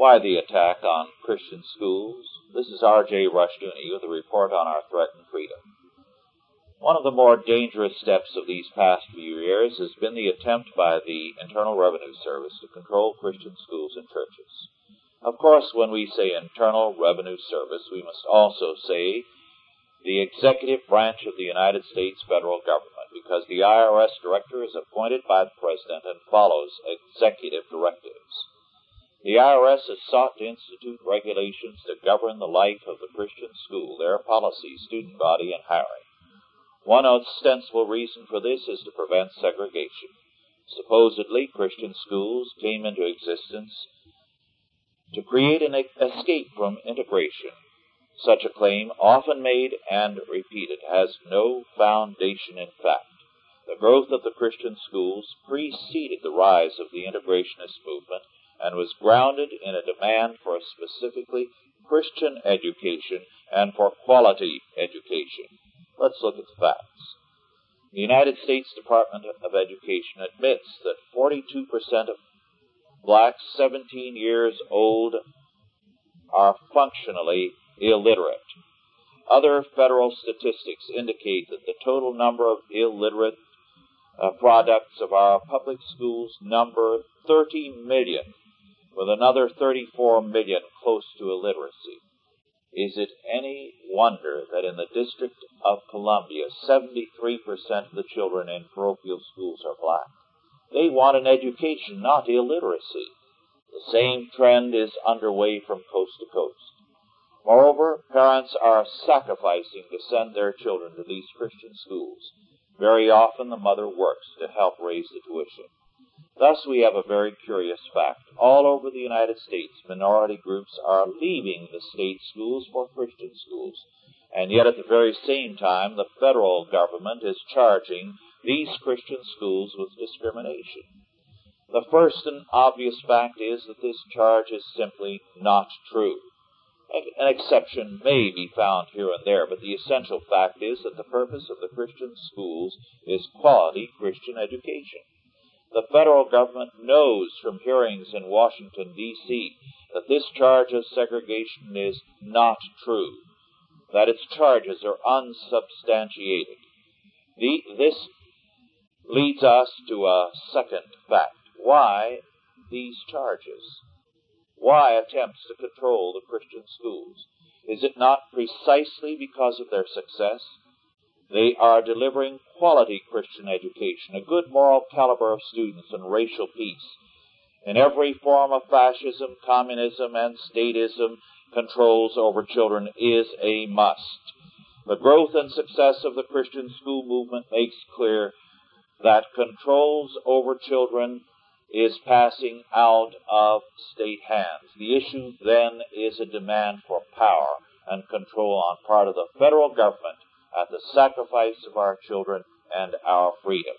Why the attack on Christian schools? This is R.J. Rushdoony with a report on our threatened freedom. One of the more dangerous steps of these past few years has been the attempt by the Internal Revenue Service to control Christian schools and churches. Of course, when we say Internal Revenue Service, we must also say the executive branch of the United States federal government, because the IRS director is appointed by the president and follows executive directives. The IRS has sought to institute regulations to govern the life of the Christian school, their policy, student body, and hiring. One ostensible reason for this is to prevent segregation. Supposedly, Christian schools came into existence to create an escape from integration. Such a claim, often made and repeated, has no foundation in fact. The growth of the Christian schools preceded the rise of the integrationist movement and was grounded in a demand for a specifically Christian education and for quality education. Let's look at the facts. The United States Department of Education admits that 42% of blacks 17 years old are functionally illiterate. Other federal statistics indicate that the total number of illiterate uh, products of our public schools number 30 million, with another 34 million close to illiteracy. Is it any wonder that in the District of Columbia, 73% of the children in parochial schools are black? They want an education, not illiteracy. The same trend is underway from coast to coast. Moreover, parents are sacrificing to send their children to these Christian schools. Very often the mother works to help raise the tuition. Thus, we have a very curious fact. All over the United States, minority groups are leaving the state schools for Christian schools. And yet, at the very same time, the federal government is charging these Christian schools with discrimination. The first and obvious fact is that this charge is simply not true. An exception may be found here and there, but the essential fact is that the purpose of the Christian schools is quality Christian education. The federal government knows from hearings in Washington, D.C., that this charge of segregation is not true, that its charges are unsubstantiated. The, this leads us to a second fact. Why these charges? Why attempts to control the Christian schools? Is it not precisely because of their success? They are delivering quality Christian education, a good moral caliber of students, and racial peace. In every form of fascism, communism, and statism, controls over children is a must. The growth and success of the Christian school movement makes clear that controls over children is passing out of state hands. The issue then is a demand for power and control on part of the federal government at the sacrifice of our children and our freedom.